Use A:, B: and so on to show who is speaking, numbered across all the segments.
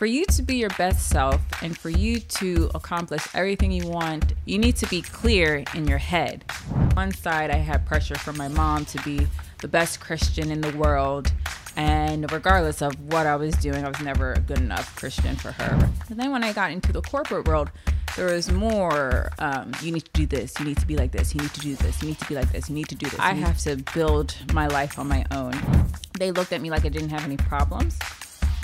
A: For you to be your best self and for you to accomplish everything you want, you need to be clear in your head. One side, I had pressure from my mom to be the best Christian in the world. And regardless of what I was doing, I was never a good enough Christian for her. And then when I got into the corporate world, there was more um, you need to do this you need to be like this you need to do this you need to be like this you need to do this i have to build my life on my own they looked at me like i didn't have any problems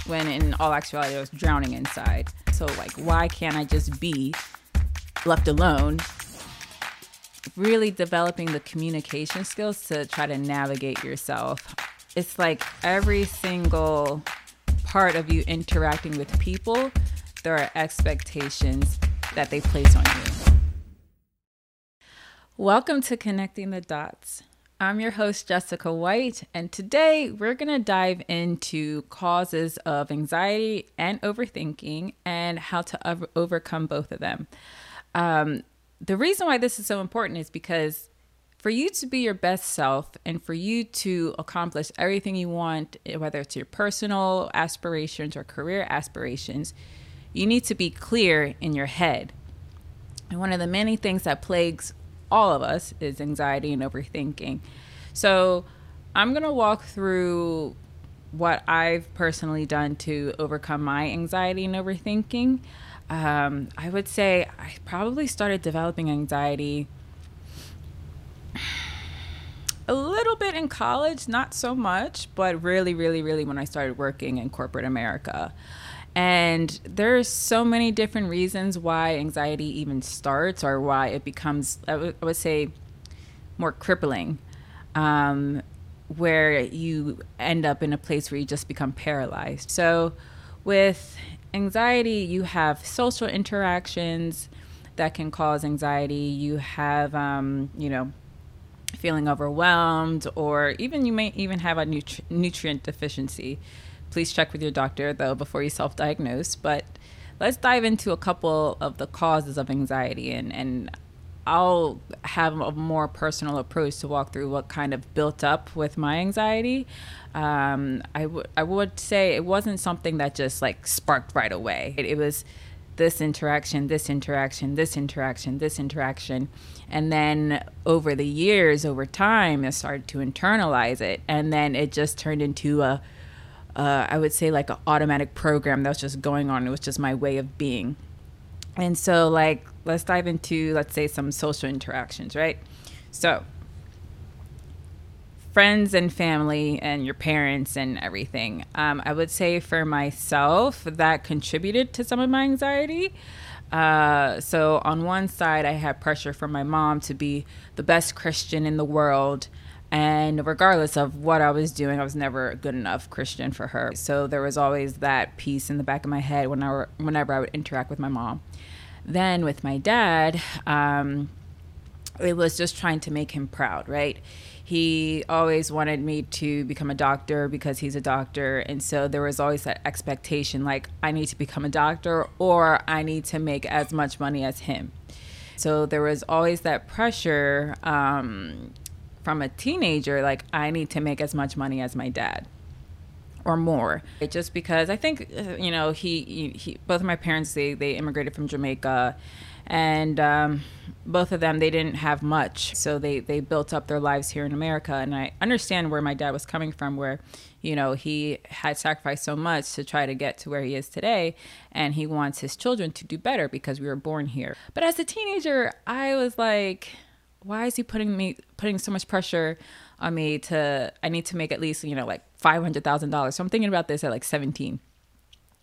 A: when in all actuality i was drowning inside so like why can't i just be left alone really developing the communication skills to try to navigate yourself it's like every single part of you interacting with people there are expectations that they place on you. Welcome to Connecting the Dots. I'm your host, Jessica White, and today we're going to dive into causes of anxiety and overthinking and how to over- overcome both of them. Um, the reason why this is so important is because for you to be your best self and for you to accomplish everything you want, whether it's your personal aspirations or career aspirations, you need to be clear in your head. And one of the many things that plagues all of us is anxiety and overthinking. So I'm going to walk through what I've personally done to overcome my anxiety and overthinking. Um, I would say I probably started developing anxiety a little bit in college, not so much, but really, really, really when I started working in corporate America. And there's so many different reasons why anxiety even starts or why it becomes, I, w- I would say, more crippling, um, where you end up in a place where you just become paralyzed. So, with anxiety, you have social interactions that can cause anxiety. You have, um, you know, feeling overwhelmed, or even you may even have a nutri- nutrient deficiency please check with your doctor though before you self-diagnose. But let's dive into a couple of the causes of anxiety and and I'll have a more personal approach to walk through what kind of built up with my anxiety. Um, I, w- I would say it wasn't something that just like sparked right away. It, it was this interaction, this interaction, this interaction, this interaction. And then over the years, over time, I started to internalize it. And then it just turned into a uh, I would say like an automatic program that was just going on. It was just my way of being. And so, like, let's dive into, let's say, some social interactions, right? So, friends and family and your parents and everything. Um, I would say for myself, that contributed to some of my anxiety. Uh, so, on one side, I had pressure from my mom to be the best Christian in the world and regardless of what I was doing, I was never a good enough Christian for her. So there was always that piece in the back of my head whenever, whenever I would interact with my mom. Then with my dad, um, it was just trying to make him proud, right? He always wanted me to become a doctor because he's a doctor. And so there was always that expectation like, I need to become a doctor or I need to make as much money as him. So there was always that pressure um, from a teenager, like I need to make as much money as my dad or more. Just because I think uh, you know he, he both of my parents they they immigrated from Jamaica, and um, both of them they didn't have much, so they they built up their lives here in America. And I understand where my dad was coming from, where you know he had sacrificed so much to try to get to where he is today, and he wants his children to do better because we were born here. But as a teenager, I was like why is he putting me putting so much pressure on me to I need to make at least, you know, like five hundred thousand dollars. So I'm thinking about this at like 17.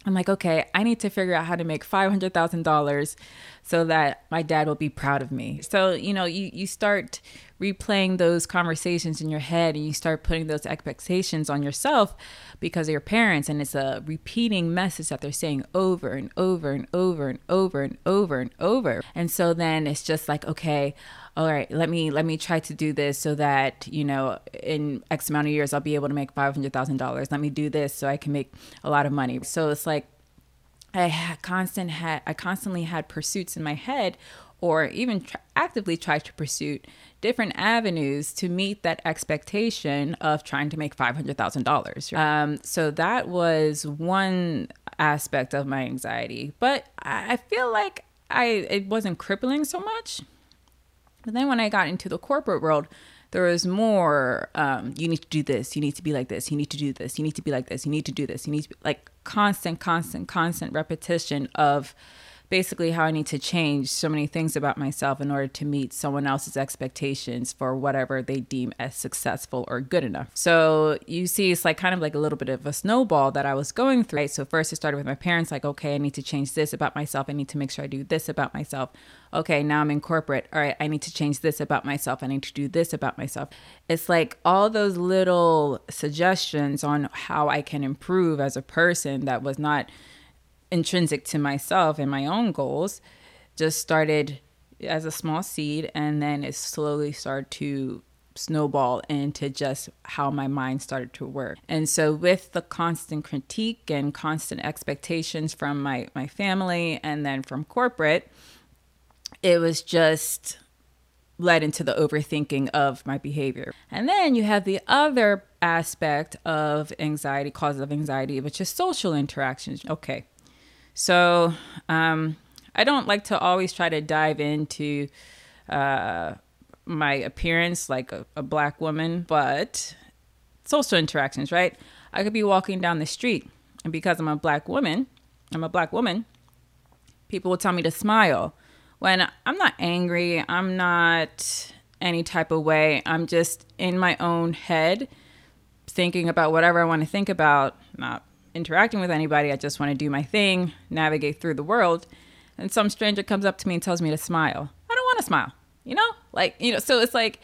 A: I'm like, okay, I need to figure out how to make five hundred thousand dollars so that my dad will be proud of me. So, you know, you, you start replaying those conversations in your head and you start putting those expectations on yourself because of your parents and it's a repeating message that they're saying over and over and over and over and over and over. And so then it's just like, okay, all right let me let me try to do this so that you know in x amount of years i'll be able to make $500000 let me do this so i can make a lot of money so it's like i had constant had i constantly had pursuits in my head or even tr- actively tried to pursue different avenues to meet that expectation of trying to make $500,000. Um, so that was one aspect of my anxiety. But I feel like I it wasn't crippling so much. But then when I got into the corporate world, there was more um, you need to do this you need to be like this you need to do this you need to be like this you need to do this you need to be like constant constant constant repetition of basically how I need to change so many things about myself in order to meet someone else's expectations for whatever they deem as successful or good enough. So you see, it's like kind of like a little bit of a snowball that I was going through. Right? So first it started with my parents, like, okay, I need to change this about myself. I need to make sure I do this about myself. Okay, now I'm in corporate. All right, I need to change this about myself. I need to do this about myself. It's like all those little suggestions on how I can improve as a person that was not intrinsic to myself and my own goals just started as a small seed and then it slowly started to snowball into just how my mind started to work. And so with the constant critique and constant expectations from my my family and then from corporate, it was just led into the overthinking of my behavior. And then you have the other aspect of anxiety, cause of anxiety, which is social interactions. Okay. So um, I don't like to always try to dive into uh, my appearance like a, a black woman, but social interactions, right? I could be walking down the street, and because I'm a black woman, I'm a black woman, people will tell me to smile. When I'm not angry, I'm not any type of way. I'm just in my own head thinking about whatever I want to think about, not interacting with anybody. I just want to do my thing, navigate through the world. And some stranger comes up to me and tells me to smile. I don't want to smile, you know? Like, you know, so it's like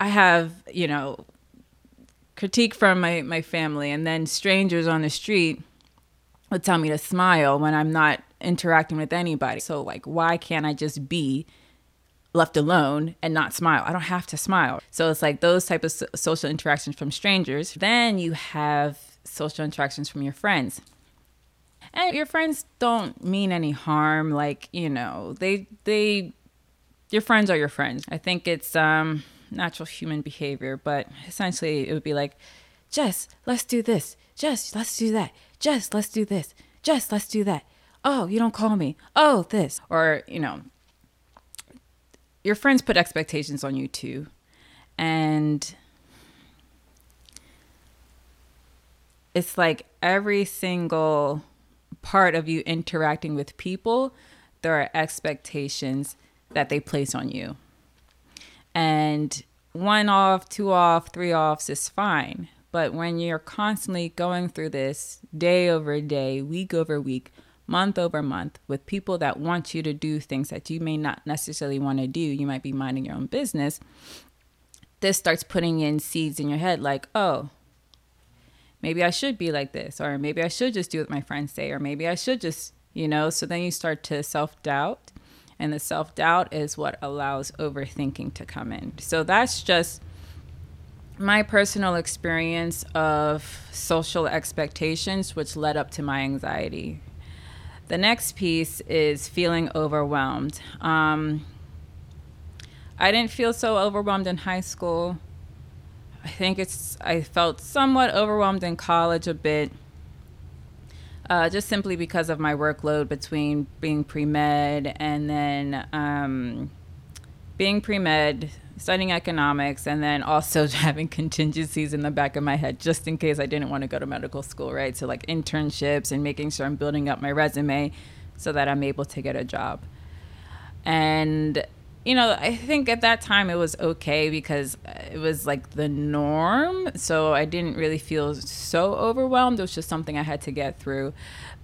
A: I have, you know, critique from my, my family, and then strangers on the street would tell me to smile when I'm not interacting with anybody. So, like, why can't I just be left alone and not smile? I don't have to smile. So, it's like those type of so- social interactions from strangers. Then you have social interactions from your friends. And your friends don't mean any harm like, you know, they they your friends are your friends. I think it's um natural human behavior, but essentially it would be like, "Jess, let's do this. Jess, let's do that. Jess, let's do this. Jess, let's do that. Oh, you don't call me. Oh, this." Or, you know, your friends put expectations on you too. And it's like every single part of you interacting with people, there are expectations that they place on you. And one off, two off, three offs is fine. But when you're constantly going through this day over day, week over week, month over month with people that want you to do things that you may not necessarily want to do, you might be minding your own business. This starts putting in seeds in your head like, oh, maybe I should be like this, or maybe I should just do what my friends say, or maybe I should just, you know. So then you start to self doubt, and the self doubt is what allows overthinking to come in. So that's just my personal experience of social expectations, which led up to my anxiety. The next piece is feeling overwhelmed. Um, I didn't feel so overwhelmed in high school. I think it's I felt somewhat overwhelmed in college a bit. Uh, just simply because of my workload between being pre med and then um, being pre med, studying economics, and then also having contingencies in the back of my head just in case I didn't want to go to medical school, right? So, like internships and making sure I'm building up my resume so that I'm able to get a job. And you know, I think at that time it was okay because it was like the norm. So I didn't really feel so overwhelmed. It was just something I had to get through.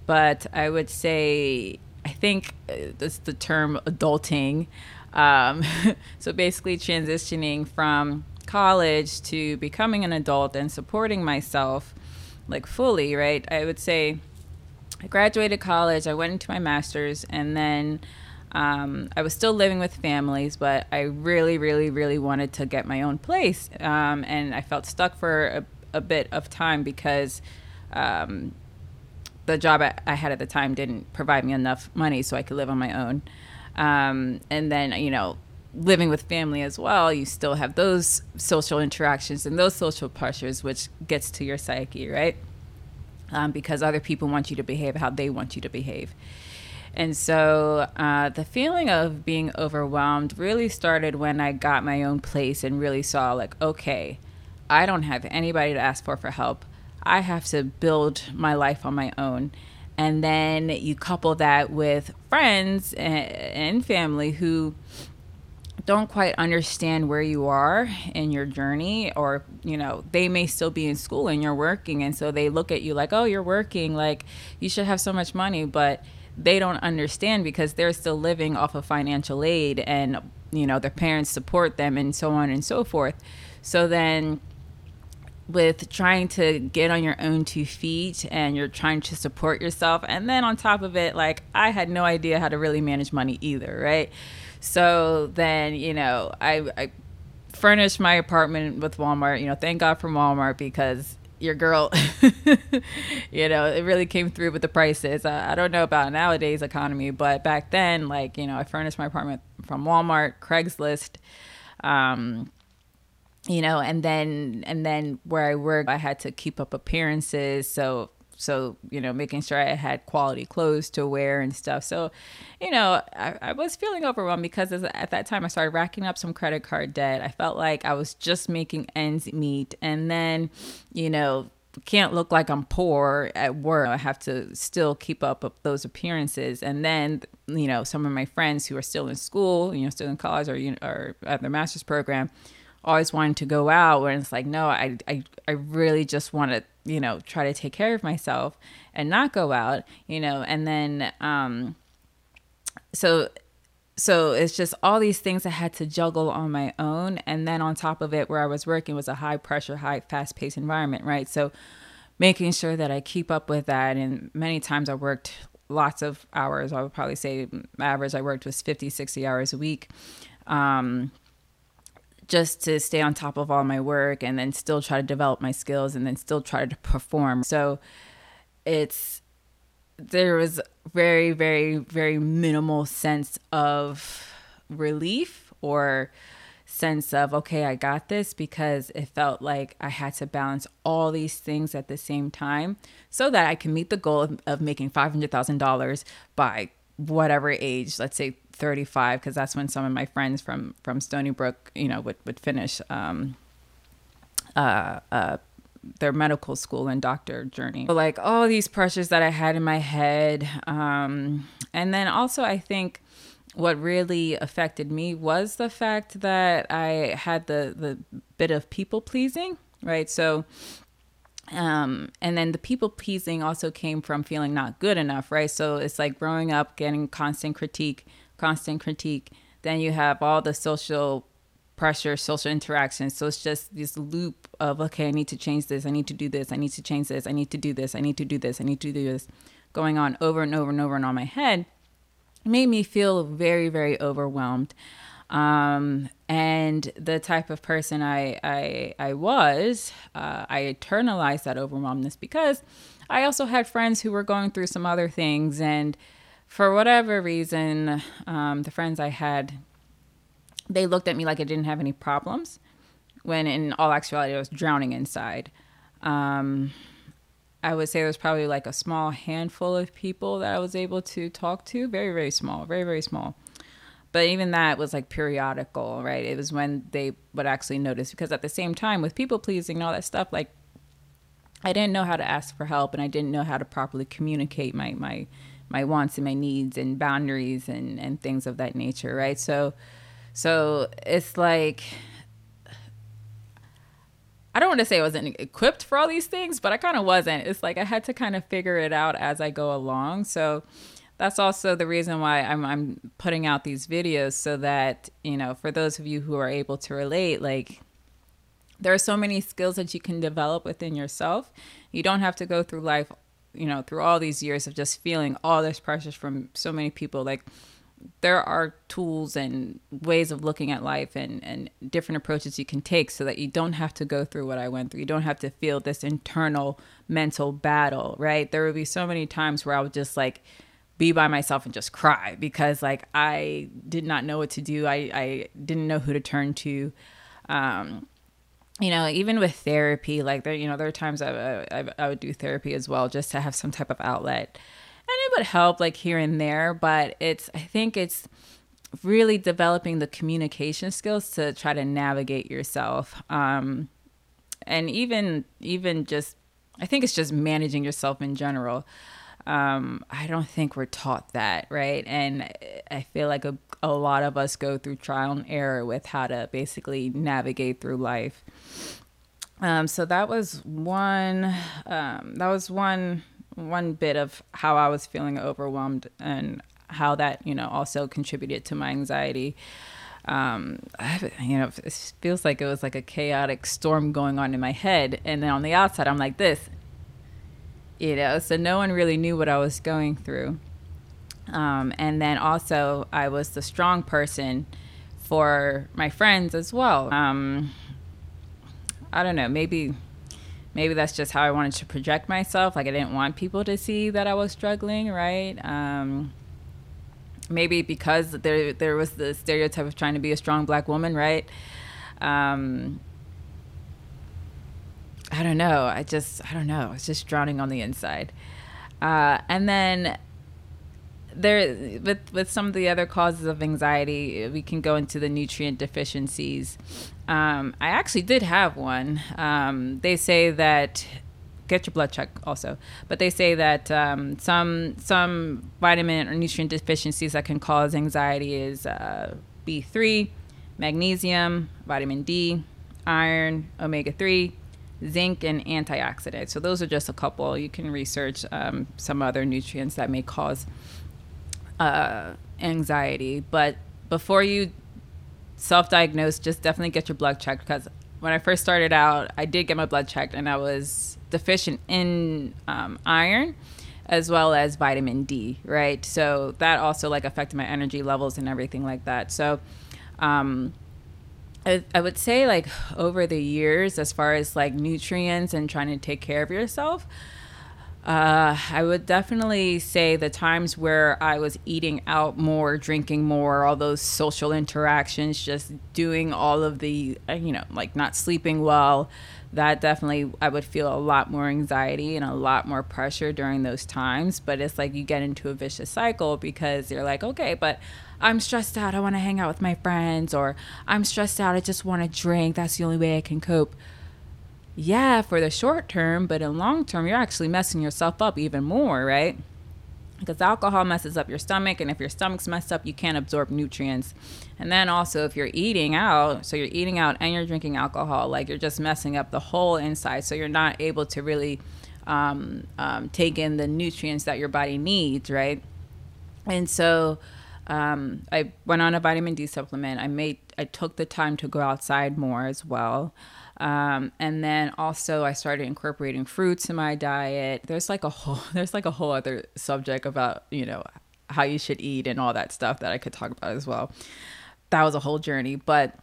A: But I would say, I think uh, that's the term adulting. Um, so basically, transitioning from college to becoming an adult and supporting myself like fully, right? I would say I graduated college, I went into my master's, and then um, I was still living with families, but I really, really, really wanted to get my own place. Um, and I felt stuck for a, a bit of time because um, the job I, I, had at the time didn't provide me enough money so I could live on my own. Um, and then, you know, living with family as well, you still have those social interactions and those social pressures, which gets to your psyche, right? um, because other people want you to behave how they want you to behave. And so uh, the feeling of being overwhelmed really started when I got my own place and really saw, like, okay, I don't have anybody to ask for for help. I have to build my life on my own. And then you couple that with friends and family who don't quite understand where you are in your journey or you know they may still be in school and you're working and so they look at you like oh you're working like you should have so much money but they don't understand because they're still living off of financial aid and you know their parents support them and so on and so forth so then with trying to get on your own two feet and you're trying to support yourself and then on top of it like i had no idea how to really manage money either right so then, you know, I, I furnished my apartment with Walmart. You know, thank God for Walmart because your girl, you know, it really came through with the prices. Uh, I don't know about nowadays economy, but back then, like, you know, I furnished my apartment from Walmart, Craigslist, um, you know, and then, and then where I work, I had to keep up appearances. So so you know making sure i had quality clothes to wear and stuff. So you know i, I was feeling overwhelmed because at that time i started racking up some credit card debt. I felt like i was just making ends meet. And then you know can't look like i'm poor at work. I have to still keep up those appearances. And then you know some of my friends who are still in school you know still in college or, you know, or at their master's program always wanting to go out and it's like no i i, I really just want to you know try to take care of myself and not go out you know and then um so so it's just all these things i had to juggle on my own. And then on top of it where i was working was a high pressure high fast paced environment right? So making sure that i keep up with that. And many times i worked lots of hours. I would probably say average i worked was 50 60 hours a week. Um just to stay on top of all my work and then still try to develop my skills and then still try to perform. So it's there was very very very minimal sense of relief or sense of okay I got this because it felt like I had to balance all these things at the same time so that I can meet the goal of, of making $500,000 by whatever age let's say 35 because that's when some of my friends from from Stony Brook, you know, would would finish um, uh, uh, their medical school and doctor journey. But like all these pressures that I had in my head, um, and then also I think what really affected me was the fact that I had the the bit of people pleasing, right? So um and then the people pleasing also came from feeling not good enough right so it's like growing up getting constant critique constant critique. Then you have all the social pressure, social interactions. So it's just this loop of, okay, I need to change this. I need to do this. I need to change this. I need to do this. I need to do this. I need to do this going on over and over and over and on my head it made me feel very, very overwhelmed. Um, and the type of person I, I, I was, uh, I internalized that overwhelmness because I also had friends who were going through some other things and for whatever reason, um, the friends I had, they looked at me like I didn't have any problems, when in all actuality I was drowning inside. Um, I would say there was probably like a small handful of people that I was able to talk to, very very small, very very small. But even that was like periodical, right? It was when they would actually notice because at the same time with people pleasing and all that stuff, like I didn't know how to ask for help and I didn't know how to properly communicate my my my wants and my needs and boundaries and and things of that nature right so so it's like I don't want to say I wasn't equipped for all these things, but I kind of wasn't. It's like I had to kind of figure it out as I go along. So that's also the reason why I'm, I'm putting out these videos so that, you know, for those of you who are able to relate, like there are so many skills that you can develop within yourself. You don't have to go through life you know, through all these years of just feeling all this pressure from so many people, like there are tools and ways of looking at life and, and different approaches you can take so that you don't have to go through what I went through. You don't have to feel this internal mental battle, right? There would be so many times where I would just like be by myself and just cry because like I did not know what to do. I, I didn't know who to turn to. Um, you know, even with therapy, like there, you know, there are times I, I, I would do therapy as well just to have some type of outlet, and it would help like here and there. But it's, I think it's really developing the communication skills to try to navigate yourself, um, and even even just, I think it's just managing yourself in general. Um, I don't think we're taught that, right? And I feel like a, a lot of us go through trial and error with how to basically navigate through life. Um, so that was one. Um, that was one one bit of how I was feeling overwhelmed and how that you know also contributed to my anxiety. Um, I, you know, it feels like it was like a chaotic storm going on in my head, and then on the outside, I'm like this, you know. So no one really knew what I was going through. Um, and then also, I was the strong person for my friends as well. Um, I don't know, maybe maybe that's just how I wanted to project myself. Like I didn't want people to see that I was struggling, right? Um, maybe because there there was the stereotype of trying to be a strong black woman, right? Um, I don't know. I just I don't know. It's just drowning on the inside. Uh, and then there with with some of the other causes of anxiety, we can go into the nutrient deficiencies. Um, I actually did have one. Um, they say that get your blood check also, but they say that um, some some vitamin or nutrient deficiencies that can cause anxiety is uh, B three, magnesium, vitamin D, iron, omega three zinc and antioxidants. So those are just a couple. You can research um, some other nutrients that may cause uh, anxiety. But before you self-diagnose, just definitely get your blood checked because when I first started out, I did get my blood checked and I was deficient in um, iron as well as vitamin D, right? So that also like affected my energy levels and everything like that. So um, I, would say like over the years, as far as like nutrients and trying to take care of yourself, uh, I would definitely say the times where I was eating out more, drinking more, all those social interactions, just doing all of the, uh, you know, like not sleeping well, that definitely I would feel a lot more anxiety and a lot more pressure during those times. But it's like you get into a vicious cycle because you're like, okay, but I'm stressed out. I want to hang out with my friends, or I'm stressed out. I just want to drink. That's the only way I can cope yeah, for the short term, but in long term, you're actually messing yourself up even more, right? Because alcohol messes up your stomach, and if your stomach's messed up, you can't absorb nutrients. And then also, if you're eating out, so you're eating out and you're drinking alcohol, like you're just messing up the whole inside. So you're not able to really um, um, take in the nutrients that your body needs, right? And so um, I went on a vitamin D supplement. I made, I took the time to go outside more as well. Um, and then also I started incorporating fruits in my diet. There's like a whole there's like a whole other subject about, you know, how you should eat and all that stuff that I could talk about as well. That was a whole journey, but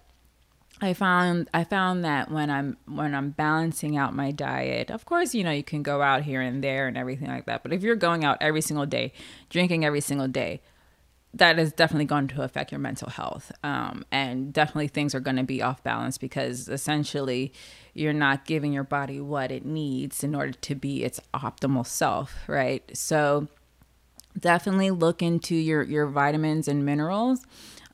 A: I found I found that when I'm when I'm balancing out my diet, of course, you know, you can go out here and there and everything like that. But if you're going out every single day, drinking every single day, that is definitely going to affect your mental health. Um, and definitely things are going to be off balance because essentially you're not giving your body what it needs in order to be its optimal self, right? So definitely look into your, your vitamins and minerals.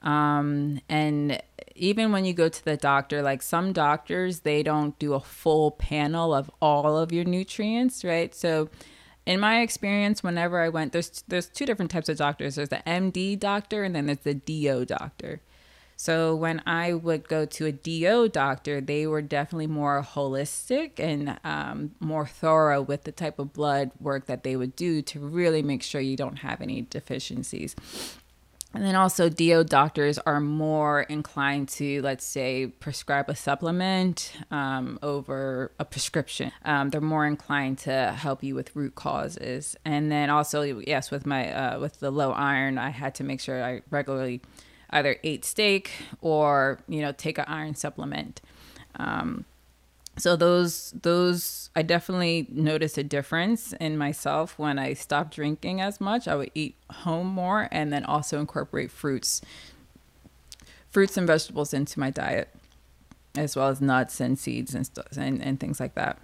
A: Um, and even when you go to the doctor, like some doctors, they don't do a full panel of all of your nutrients, right? So in my experience, whenever I went, there's there's two different types of doctors. There's the MD doctor and then there's the DO doctor. So when I would go to a DO doctor, they were definitely more holistic and um, more thorough with the type of blood work that they would do to really make sure you don't have any deficiencies. And then also, DO doctors are more inclined to, let's say, prescribe a supplement um, over a prescription. Um, they're more inclined to help you with root causes. And then also, yes, with my uh, with the low iron, I had to make sure I regularly either ate steak or you know take an iron supplement. Um, so those those I definitely noticed a difference in myself when I stopped drinking as much. I would eat home more and then also incorporate fruits fruits and vegetables into my diet. as well as nuts and seeds and, st- and, and things like that.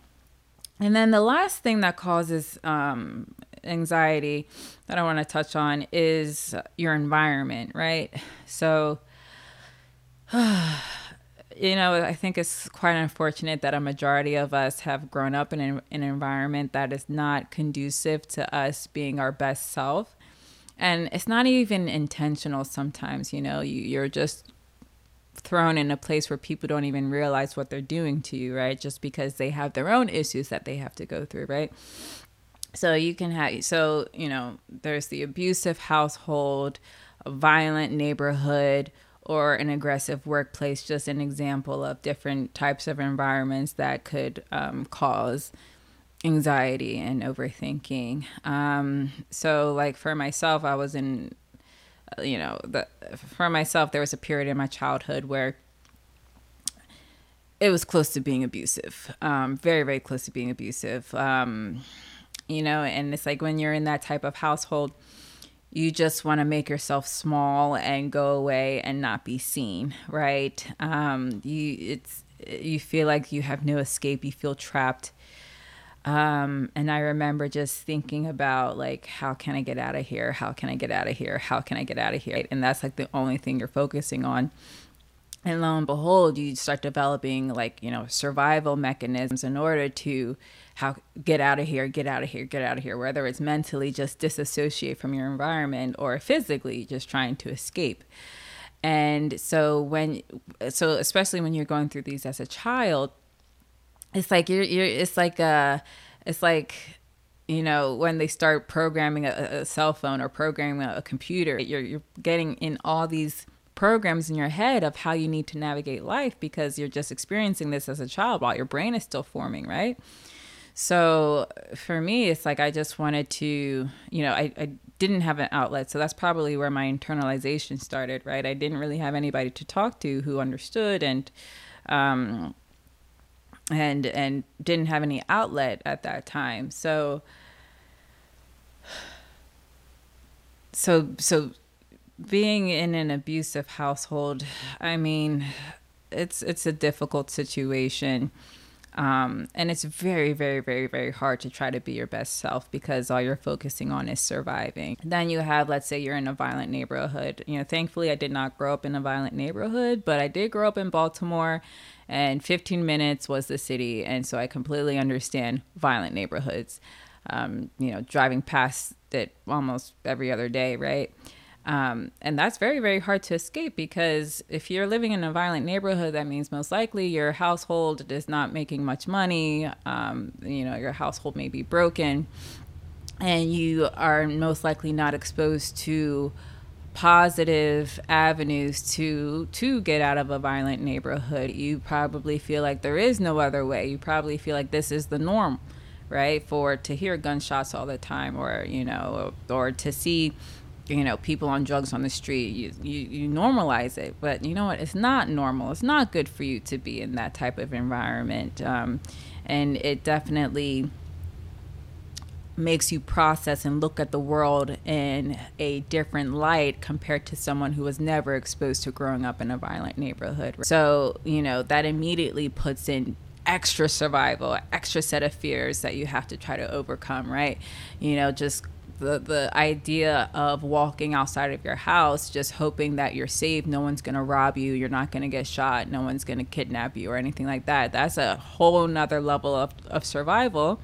A: And then the last thing that causes um, anxiety that I want to touch on is your environment, right? So, you know, I think it's quite unfortunate that a majority of us have grown up in an, an environment that is not conducive to us being our best self. And it's not even intentional sometimes, you know, you, you're just thrown in a place where people don't even realize what they're doing to you, right? Just because they have their own issues that they have to go through, right? So you can have, so, you know, there's the abusive household, violent neighborhood, or an aggressive workplace, just an example of different types of environments that could um, cause anxiety and overthinking. Um, so, like for myself, I was in you know, the, for myself, there was a period in my childhood where it was close to being abusive, um, very, very close to being abusive. Um, you know, and it's like when you're in that type of household, you just want to make yourself small and go away and not be seen, right? Um, you, it's you feel like you have no escape. You feel trapped um, and I remember just thinking about like, how can I get out of here? How can I get out of here? How can I get out of here? And that's like the only thing you're focusing on. And lo and behold, you start developing like, you know, survival mechanisms in order to how get out of here, get out of here, get out of here, whether it's mentally just disassociate from your environment or physically just trying to escape. And so when so especially when you're going through these as a child, it's like you're you're it's like a it's like you know when they start programming a, a cell phone or programming a, a computer you're you're getting in all these programs in your head of how you need to navigate life because you're just experiencing this as a child while your brain is still forming right so for me it's like i just wanted to you know i, I didn't have an outlet. So that's probably where my internalization started right? I didn't really have anybody to talk to who understood and um and and didn't have any outlet at that time. So so so being in an abusive household i mean it's it's a difficult situation um, and it's very very very very hard to try to be your best self because all you're focusing on is surviving then you have let's say you're in a violent neighborhood you know thankfully i did not grow up in a violent neighborhood but i did grow up in baltimore and 15 minutes was the city. And so I completely understand violent neighborhoods. Um, you know, driving past it almost every other day, right? Um, and that's very, very hard to escape because if you're living in a violent neighborhood, that means most likely your household is not making much money. Um, you know, your household may be broken, and you are most likely not exposed to positive avenues to to get out of a violent neighborhood. You probably feel like there is no other way. You probably feel like this is the norm right? For to hear gunshots all the time or you know or to see you know people on drugs on the street you, you you normalize it but you know what it's not normal it's not good for you to be in that type of environment um, and it definitely makes you process and look at the world in a different light compared to someone who was never exposed to growing up in a violent neighborhood. So, you know, that immediately puts in extra survival, extra set of fears that you have to try to overcome, right? You know, just the the idea of walking outside of your house just hoping that you're safe no one's going to rob you you're not going to get shot no one's going to kidnap you or anything like that that's a whole nother level of, of survival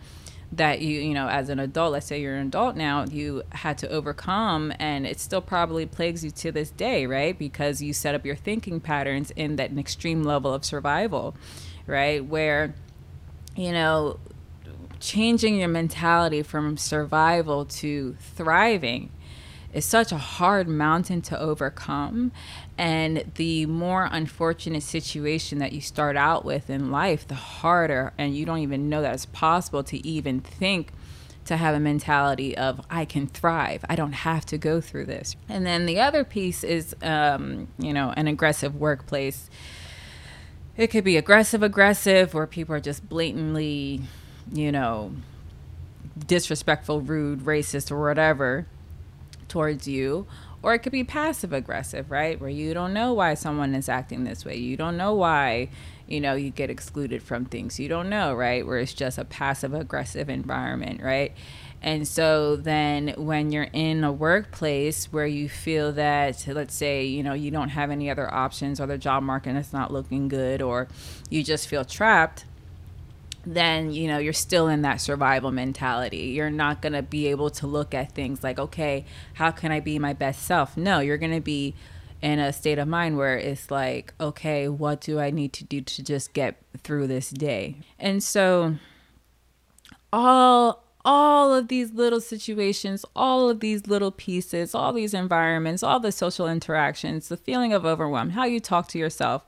A: that you you know as an adult let's say you're an adult now you had to overcome and it still probably plagues you to this day right? Because you set up your thinking patterns in that extreme level of survival right? Where you know changing your mentality from survival to thriving is such a hard mountain to overcome. And the more unfortunate situation that you start out with in life, the harder, and you don't even know that it's possible to even think to have a mentality of I can thrive. I don't have to go through this. And then the other piece is, um, you know, an aggressive workplace. It could be aggressive, aggressive, where people are just blatantly, you know, disrespectful, rude, racist, or whatever towards you Or it could be passive aggressive, right? Where you don't know why someone is acting this way. You don't know why, you know, you get excluded from things. You don't know, right? Where it's just a passive aggressive environment, right? And so then when you're in a workplace where you feel that, let's say, you know, you don't have any other options or the job market is not looking good or you just feel trapped, then you know you're still in that survival mentality. You're not going to be able to look at things like okay how can i be my best self? No you're going to be in a state of mind where it's like okay what do i need to do to just get through this day? And so all all of these little situations, all of these little pieces, all these environments, all the social interactions, the feeling of overwhelm, how you talk to yourself,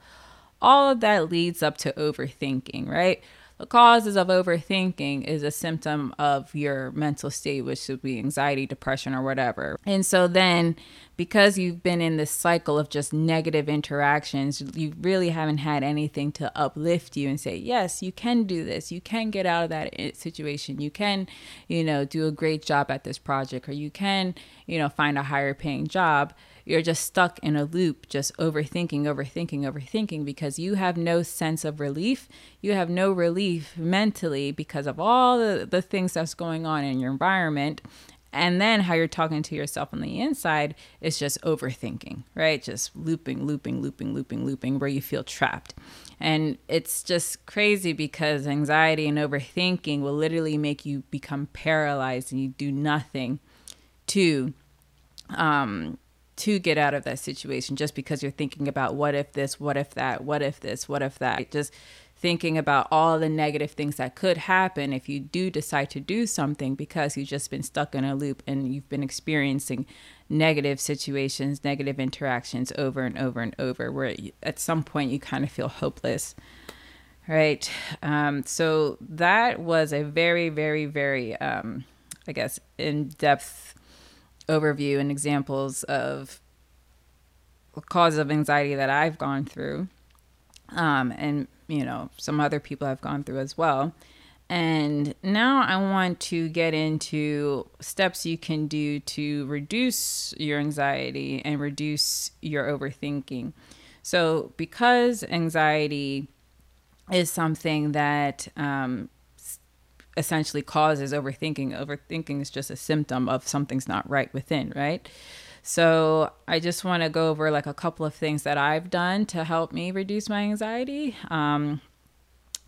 A: all of that leads up to overthinking, right? The causes of overthinking is a symptom of your mental state, which would be anxiety, depression, or whatever. And so then, because you've been in this cycle of just negative interactions, you really haven't had anything to uplift you and say, yes, you can do this. You can get out of that eh, situation. You can, you know, do a great job at this project, or you can, you know, find a higher paying job you're just stuck in a loop, just overthinking, overthinking, overthinking because you have no sense of relief. You have no relief mentally because of all the, the things that's going on in your environment. And then how you're talking to yourself on the inside is just overthinking, right? Just looping, looping, looping, looping, looping, where you feel trapped. And it's just crazy because anxiety and overthinking will literally make you become paralyzed and you do nothing to um, to get out of that situation just because you're thinking about what if this, what if that, what if this, what if that. Just thinking about all the negative things that could happen if you do decide to do something because you've just been stuck in a loop and you've been experiencing negative situations, negative interactions over and over and over, where at some point you kind of feel hopeless. Right. Um, so that was a very, very, very, um, I guess, in depth overview and examples of causes of anxiety that I've gone through, um, and you know some other people have gone through as well. And now I want to get into steps you can do to reduce your anxiety and reduce your overthinking. So, because anxiety is something that um, essentially causes overthinking. Overthinking is just a symptom of something's not right within, right? So I just want to go over like a couple of things that I've done to help me reduce my anxiety, um,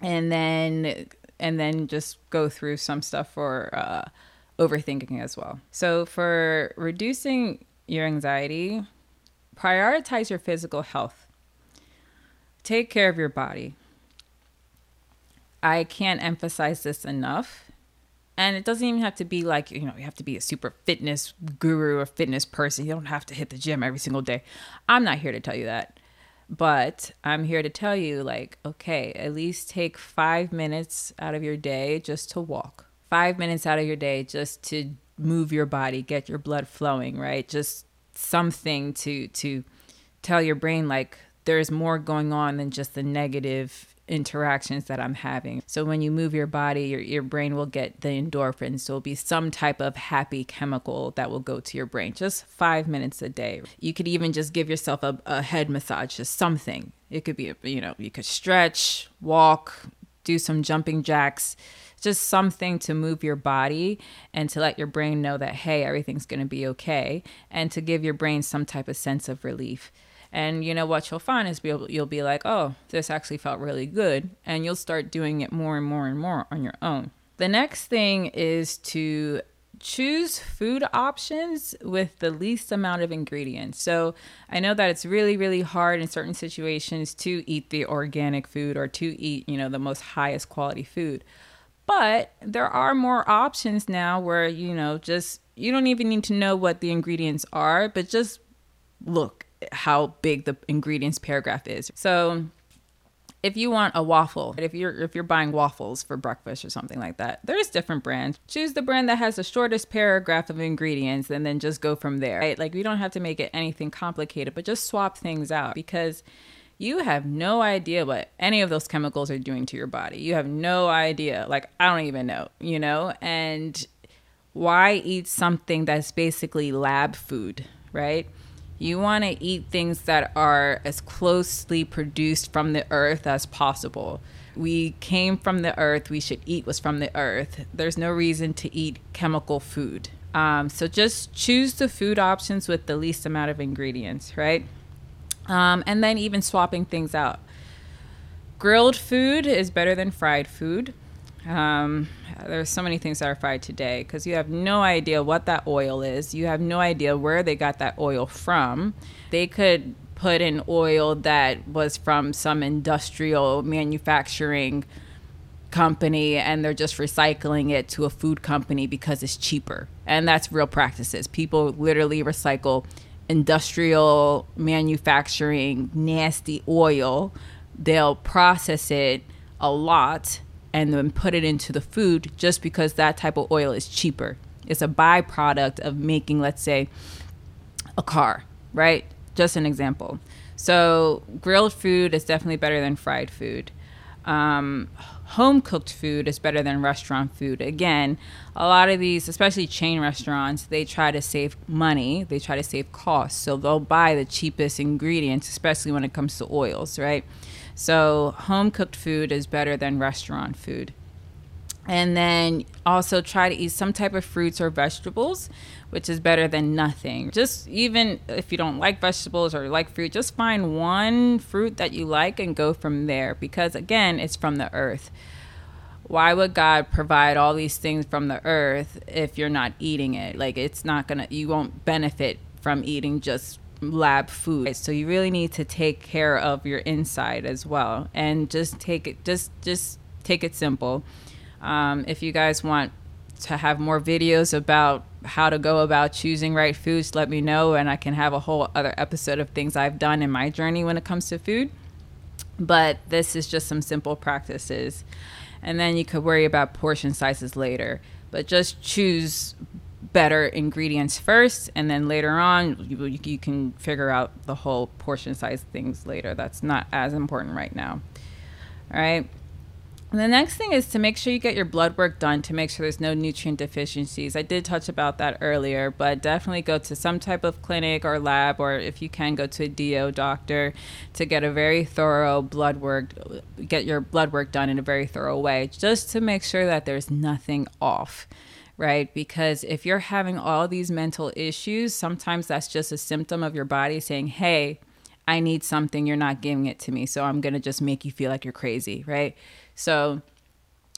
A: and then and then just go through some stuff for uh, overthinking as well. So for reducing your anxiety, prioritize your physical health. Take care of your body. I can't emphasize this enough. And it doesn't even have to be like, you know, you have to be a super fitness guru or fitness person. You don't have to hit the gym every single day. I'm not here to tell you that. But I'm here to tell you, like, okay, at least take five minutes out of your day just to walk. Five minutes out of your day just to move your body, get your blood flowing, right? Just something to to tell your brain like there's more going on than just the negative interactions that I'm having. So when you move your body, your, your brain will get the endorphins. So it'll be some type of happy chemical that will go to your brain. Just five minutes a day. You could even just give yourself a, a head massage, just something. It could be, you know, you could stretch, walk, do some jumping jacks just something to move your body and to let your brain know that hey everything's going to be okay and to give your brain some type of sense of relief and you know what you'll find is you'll, you'll be like, oh, this actually felt really good. And you'll start doing it more and more and more on your own. The next thing is to choose food options with the least amount of ingredients. So I know that it's really, really hard in certain situations to eat the organic food or to eat, you know, the most highest quality food. But there are more options now where, you know, just you don't even need to know what the ingredients are, but just look how big the ingredients paragraph is. So if you want a waffle, if you're if you're buying waffles for breakfast or something like that, there's different brands. Choose the brand that has the shortest paragraph of ingredients and then just go from there. Right? Like we don't have to make it anything complicated, but just swap things out because you have no idea what any of those chemicals are doing to your body. You have no idea. Like I don't even know, you know? And why eat something that's basically lab food, right? You want to eat things that are as closely produced from the earth as possible. We came from the earth, we should eat what's from the earth. There's no reason to eat chemical food. Um, so just choose the food options with the least amount of ingredients, right? Um, and then even swapping things out. Grilled food is better than fried food. Um, there's so many things that are fried today because you have no idea what that oil is. You have no idea where they got that oil from. They could put in oil that was from some industrial manufacturing company and they're just recycling it to a food company because it's cheaper. And that's real practices. People literally recycle industrial manufacturing nasty oil. They'll process it a lot and then put it into the food just because that type of oil is cheaper. It's a byproduct of making, let's say, a car, right? Just an example. So, grilled food is definitely better than fried food. Um, home cooked food is better than restaurant food. Again, a lot of these, especially chain restaurants, they try to save money, they try to save costs. So, they'll buy the cheapest ingredients, especially when it comes to oils, right? So, home cooked food is better than restaurant food. And then also try to eat some type of fruits or vegetables, which is better than nothing. Just even if you don't like vegetables or like fruit, just find one fruit that you like and go from there because, again, it's from the earth. Why would God provide all these things from the earth if you're not eating it? Like, it's not gonna, you won't benefit from eating just lab food. So you really need to take care of your inside as well, and just take it just just take it simple. Um, if you guys want to have more videos about how to go about choosing right foods, let me know, and I can have a whole other episode of things I've done in my journey when it comes to food. But this is just some simple practices. And then you could worry about portion sizes later. But just choose better ingredients first, and then later on you, you can figure out the whole portion size things later. That's not as important right now. All right. And the next thing is to make sure you get your blood work done to make sure there's no nutrient deficiencies. I did touch about that earlier, but definitely go to some type of clinic or lab, or if you can, go to a DO doctor to get a very thorough blood work, get your blood work done in a very thorough way, just to make sure that there's nothing off right? Because if you're having all these mental issues, sometimes that's just a symptom of your body saying, hey, I need something, you're not giving it to me. So I'm going to just make you feel like you're crazy, right? So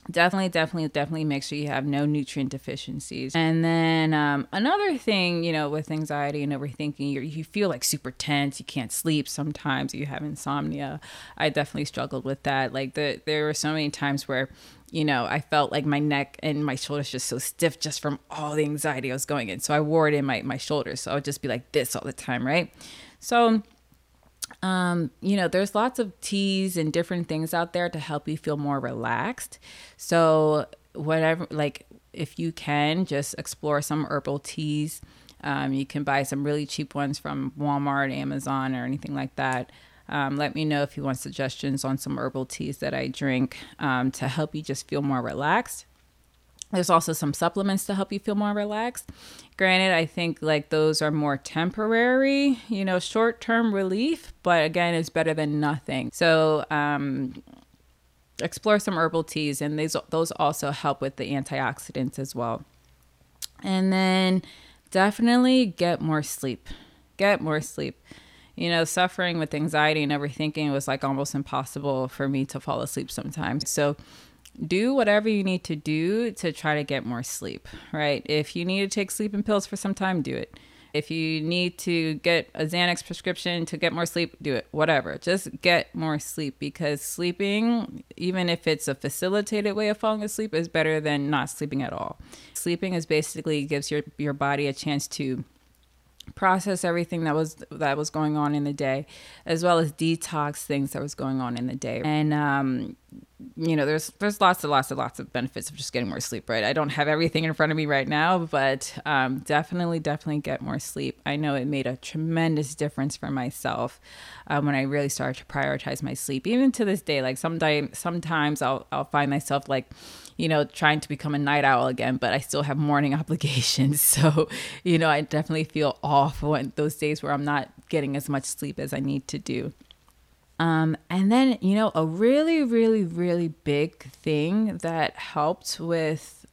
A: definitely, definitely, definitely make sure you have no nutrient deficiencies. And then um, another thing, you know, with anxiety and overthinking, you you feel like super tense. You can't sleep sometimes. You have insomnia. I definitely struggled with that. Like the, there were so many times where you know, I felt like my neck and my shoulders just so stiff just from all the anxiety I was going in. So I wore it in my, my shoulders. So I would just be like this all the time, right? So, um, you know, there's lots of teas and different things out there to help you feel more relaxed. So, whatever, like, if you can, just explore some herbal teas. Um, you can buy some really cheap ones from Walmart, Amazon, or anything like that. Um, let me know if you want suggestions on some herbal teas that I drink um, to help you just feel more relaxed. There's also some supplements to help you feel more relaxed. Granted, I think like those are more temporary, you know, short term relief, but again, it's better than nothing. So, um, explore some herbal teas, and these, those also help with the antioxidants as well. And then definitely get more sleep. Get more sleep you know, suffering with anxiety and overthinking was like almost impossible for me to fall asleep sometimes. So, do whatever you need to do to try to get more sleep, right? If you need to take sleeping pills for some time, do it. If you need to get a Xanax prescription to get more sleep, do it. Whatever. Just get more sleep because sleeping, even if it's a facilitated way of falling asleep, is better than not sleeping at all. Sleeping is basically gives your your body a chance to process everything that was that was going on in the day as well as detox things that was going on in the day. And um you know there's there's lots and lots and lots of benefits of just getting more sleep right? I don't have everything in front of me right now but um, definitely definitely get more sleep. I know it made a tremendous difference for myself um, when i really started to prioritize my sleep. Even to this day like sometimes sometimes i'll i'll find myself like you know, trying to become a night owl again, but I still have morning obligations. So, you know, I definitely feel off when those days where I'm not getting as much sleep as I need to do. Um, and then, you know, a really, really, really big thing that helped with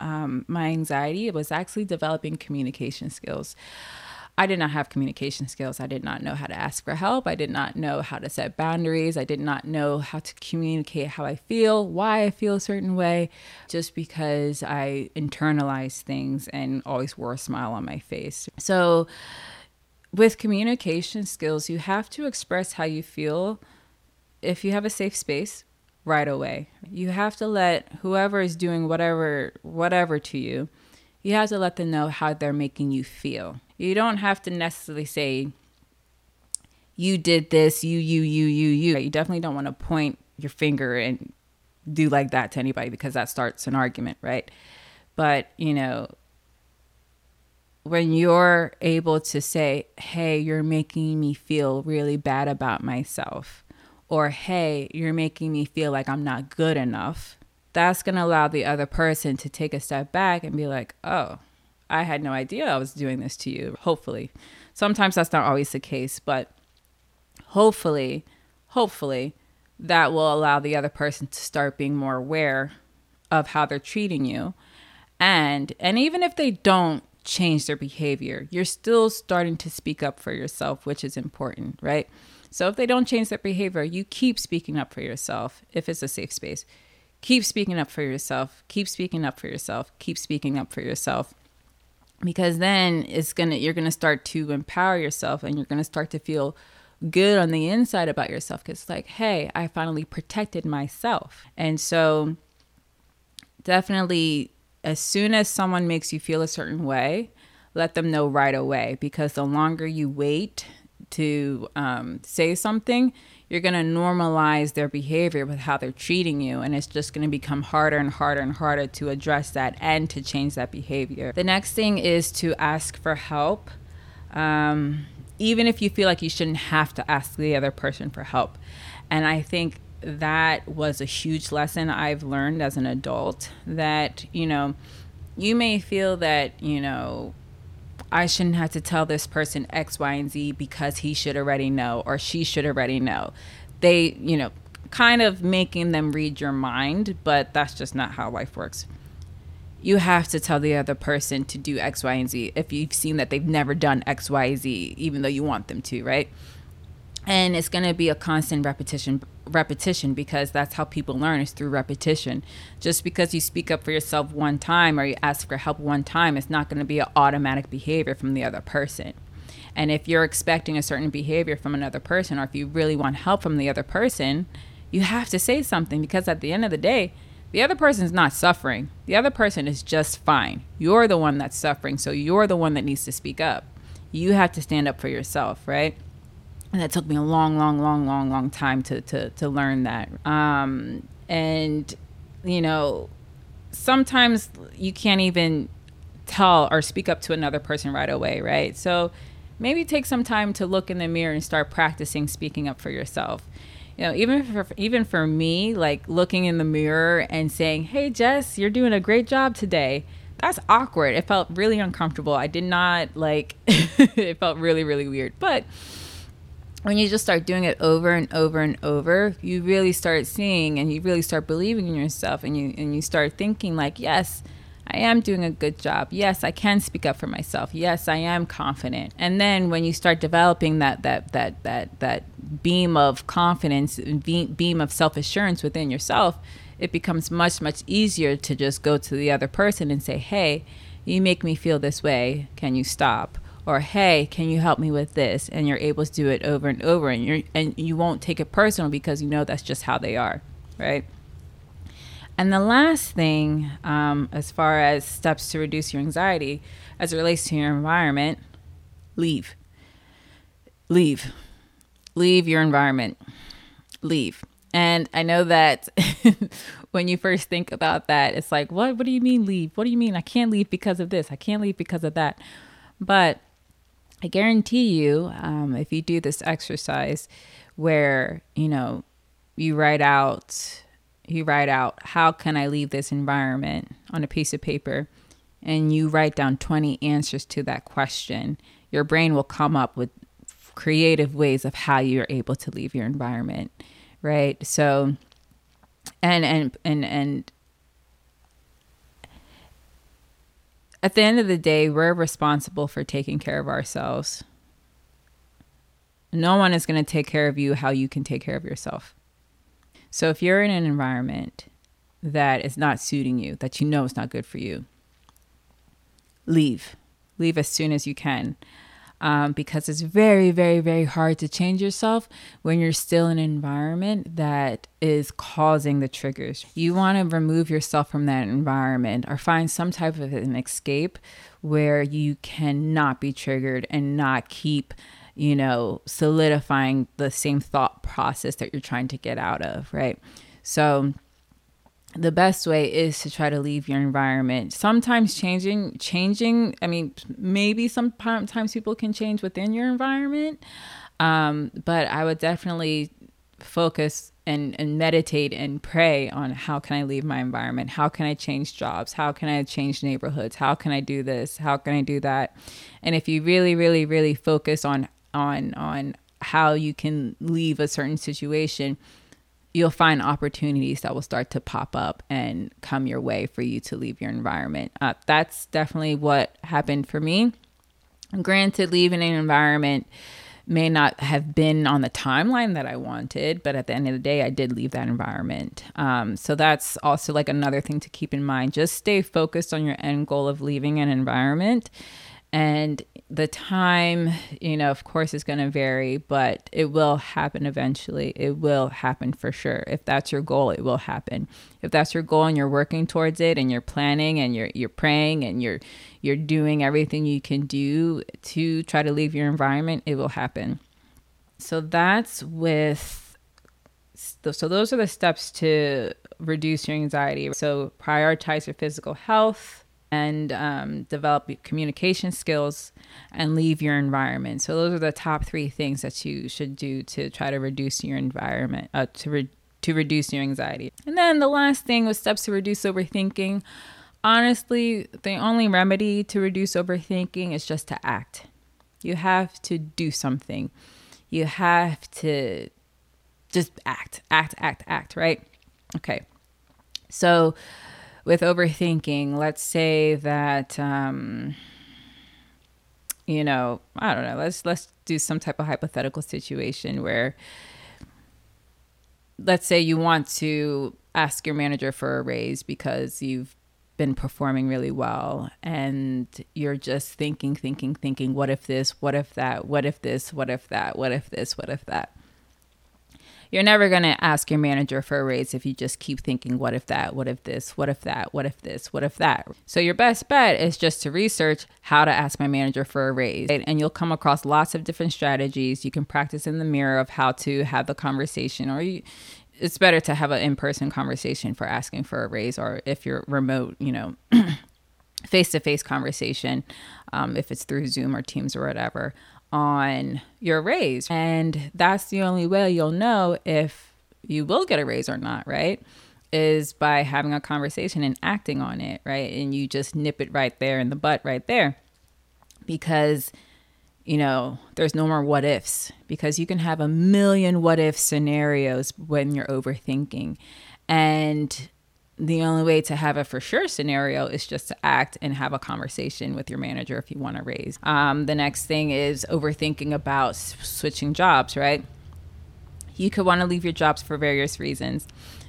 A: um, my anxiety was actually developing communication skills. I did not have communication skills. I did not know how to ask for help. I did not know how to set boundaries. I did not know how to communicate how I feel, why I feel a certain way, just because I internalized things and always wore a smile on my face. So, with communication skills, you have to express how you feel if you have a safe space right away. You have to let whoever is doing whatever whatever to you, you have to let them know how they're making you feel. You don't have to necessarily say you did this, you you you you you. You definitely don't want to point your finger and do like that to anybody because that starts an argument, right? But, you know, when you're able to say, hey, you're making me feel really bad about myself, or hey, you're making me feel like I'm not good enough, that's going to allow the other person to take a step back and be like, oh, I had no idea I was doing this to you. Hopefully. Sometimes that's not always the case, but hopefully, hopefully, that will allow the other person to start being more aware of how they're treating you. And and even if they don't change their behavior. You're still starting to speak up for yourself, which is important, right? So if they don't change their behavior, you keep speaking up for yourself if it's a safe space. Keep speaking up for yourself. Keep speaking up for yourself. Keep speaking up for yourself. Because then it's to you're to start to empower yourself and you're to start to feel good on the inside about yourself it's like, "Hey, I finally protected myself." And so definitely as soon as someone makes you feel a certain way, let them know right away because the longer you wait to um, say something, you're going to normalize their behavior with how they're treating you. And it's just going to become harder and harder and harder to address that and to change that behavior. The next thing is to ask for help. Um, even if you feel like you shouldn't have to ask the other person for help. And I think that was a huge lesson I've learned as an adult that, you know, you may feel that, you know, I shouldn't have to tell this person X, Y, and Z because he should already know or she should already know. They, you know, kind of making them read your mind, but that's just not how life works. You have to tell the other person to do X, Y, and Z if you've seen that they've never done X, Y, Z, even though you want them to, right? And it's going to be a constant repetition repetition because that's how people learn is through repetition. Just because you speak up for yourself one time or you ask for help one time it's not going to be an automatic behavior from the other person. And if you're expecting a certain behavior from another person or if you really want help from the other person you have to say something because at the end of the day the other person's not suffering. The other person is just fine. You're the one that's suffering so you're the one that needs to speak up. You have to stand up for yourself right and that took me a long, long, long, long, long time to to to learn that. Um, and you know, sometimes you can't even tell or speak up to another person right away, right? So maybe take some time to look in the mirror and start practicing speaking up for yourself. You know, even for even for me, like looking in the mirror and saying, "Hey, Jess, you're doing a great job today." That's awkward. It felt really uncomfortable. I did not like. it felt really, really weird, but when you just start doing it over and over and over, you really start seeing and you really start believing in yourself and you and you start thinking like, yes, I am doing a good job. Yes, I can speak up for myself. Yes, I am confident. And then when you start developing that that that that that beam of confidence, beam of self-assurance within yourself, it becomes much much easier to just go to the other person and say, "Hey, you make me feel this way. Can you stop?" Or hey can you help me with this? And you're able to do it over and over and you and you won't take it personal because you know that's just how they are right? And the last thing um, as far as steps to reduce your anxiety as it relates to your environment leave. Leave. Leave your environment. Leave. And i know that when you first think about that it's like what what do you mean leave? What do you mean? I can't leave because of this. I can't leave because of that. But I guarantee you, um, if you do this exercise where, you know, you write out, you write out, How can I leave this environment on a piece of paper? And you write down 20 answers to that question, your brain will come up with creative ways of how you're able to leave your environment, right? So, and, and, and, and, at the end of the day, we're responsible for taking care of ourselves. No one is going to take care of you how you can take care of yourself. So if you're in an environment that is not suiting you, that you know is not good for you, leave. Leave as soon as you can. Um, because it's very, very, very hard to change yourself when you're still in an environment that is causing the triggers. You want to remove yourself from that environment or find some type of an escape where you cannot be triggered and not keep you know, solidifying the same thought process that you're trying to get out of, right? So the best way is to try to leave your environment. Sometimes changing changing, I mean, maybe sometimes people can change within your environment. Um, but I would definitely focus and, and meditate and pray on how can I leave my environment? How can I change jobs? How can I change neighborhoods? How can I do this? How can I do that? And if you really, really, really focus on on on how you can leave a certain situation you'll find opportunities that will start to pop up and come your way for you to leave your environment uh, that's definitely what happened for me granted leaving an environment may not have been on the timeline that I wanted, but at the end of the day, I did leave that environment. Um, so that's also like another thing to keep in mind. Just stay focused on your end goal of leaving an environment and the time, you know, of course, is going to vary, but it will happen eventually. It will happen for sure. If that's your goal, it will happen. If that's your goal and you're working towards it and you're planning and you're you're praying and you're you're doing everything you can do to try to leave your environment, it will happen. So that's with so those are the steps to reduce your anxiety. So prioritize your physical health and um, develop communication skills and leave your environment. So those are the top three things that you should do to try to reduce your environment, uh, to re- to reduce your anxiety. And then the last thing was steps to reduce overthinking. Honestly, the only remedy to reduce overthinking is just to act. You have to do something. You have to just act, act, act, act, right? Okay. So with overthinking, let's say that um, you know, I don't know, let's let's do some type of hypothetical situation where let's say you want to ask your manager for a raise because you've been performing really well and you're just thinking thinking thinking what if this what if that what if this what if that what if this what if that you're never going to ask your manager for a raise if you just keep thinking, what if that, what if this, what if that, what if this, what if that. So your best bet is just to research how to ask my manager for a raise. And you'll come across lots of different strategies. You can practice in the mirror of how to have the conversation, or you, it's better to have an in person conversation for asking for a raise, or if you're remote, you know. face to face conversation, um, if it's through Zoom or Teams or whatever on your raise. And that's the only way you'll know if you will get a raise or not, right? Is by having a conversation and acting on it, right? And you just nip it right there in the butt right there. Because, you know, there's no more what ifs because you can have a million what if scenarios when you're overthinking. And the only way to have a for sure scenario is just to act and have a conversation with your manager if you want to raise. Um, the next thing is overthinking about s- switching jobs, right? You could want to leave your jobs for various reasons,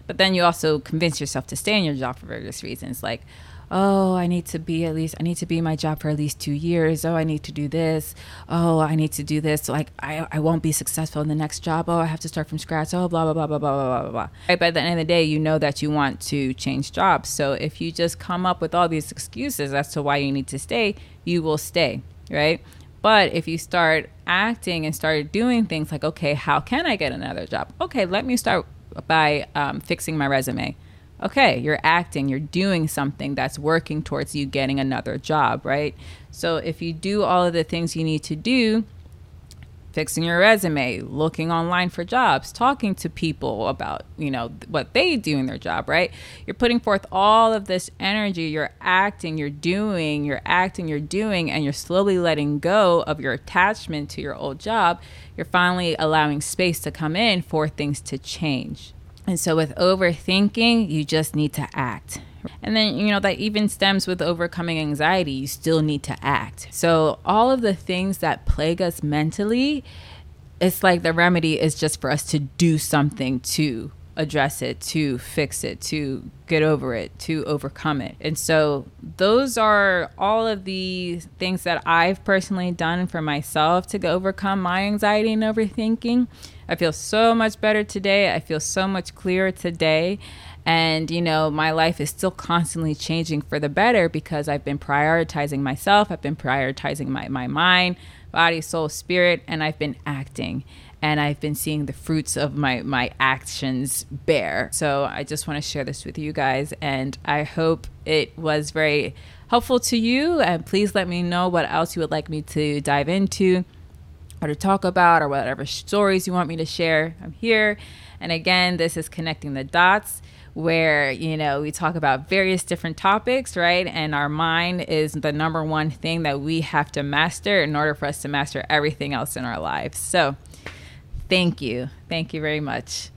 A: but then you also convince yourself to stay in your job for various reasons, like, oh, I need to be at least, I need to be in my job for at least two years. Oh, I need to do this. Oh, I need to do this. So, like, I, I won't be successful in the next job. Oh, I have to start from scratch. Oh, blah, blah, blah, blah, blah, blah, blah, Right, by the end of the day, you know that you want to change jobs. So if you just come up with all these excuses as to why you need to stay, you will stay, right? But if you start acting and start doing things like, okay, how can I get another job? Okay, let me start by um, fixing my resume okay, you're acting, you're doing something that's working towards you getting another job, right? So if you do all of the things you need to do, fixing your resume, looking online for jobs, talking to people about, you know, what they do in their job, right? You're putting forth all of this energy, you're acting, you're doing, you're acting, you're doing, and you're slowly letting go of your attachment to your old job. You're finally allowing space to come in for things to change. And so with overthinking, you just need to act. And then, you know, that even stems with overcoming anxiety. You still need to act. So, all of the things that plague us mentally, it's like the remedy is just for us to do something to address it, to fix it, to get over it, to overcome it. And so, those are all of the things that I've personally done for myself to overcome my anxiety and overthinking. I feel so much better today. I feel so much clearer today. And, you know, my life is still constantly changing for the better because I've been prioritizing myself, I've been prioritizing my, my mind, body, soul, spirit, and I've been acting. And I've been seeing the fruits of my, my actions bear. So I just want to share this with you guys. And I hope it was very helpful to you. And please let me know what else you would like me to dive into or to talk about or whatever stories you want me to share. I'm here. And again, this is Connecting the Dots where you know we talk about various different topics right and our mind is the number one thing that we have to master in order for us to master everything else in our lives so thank you thank you very much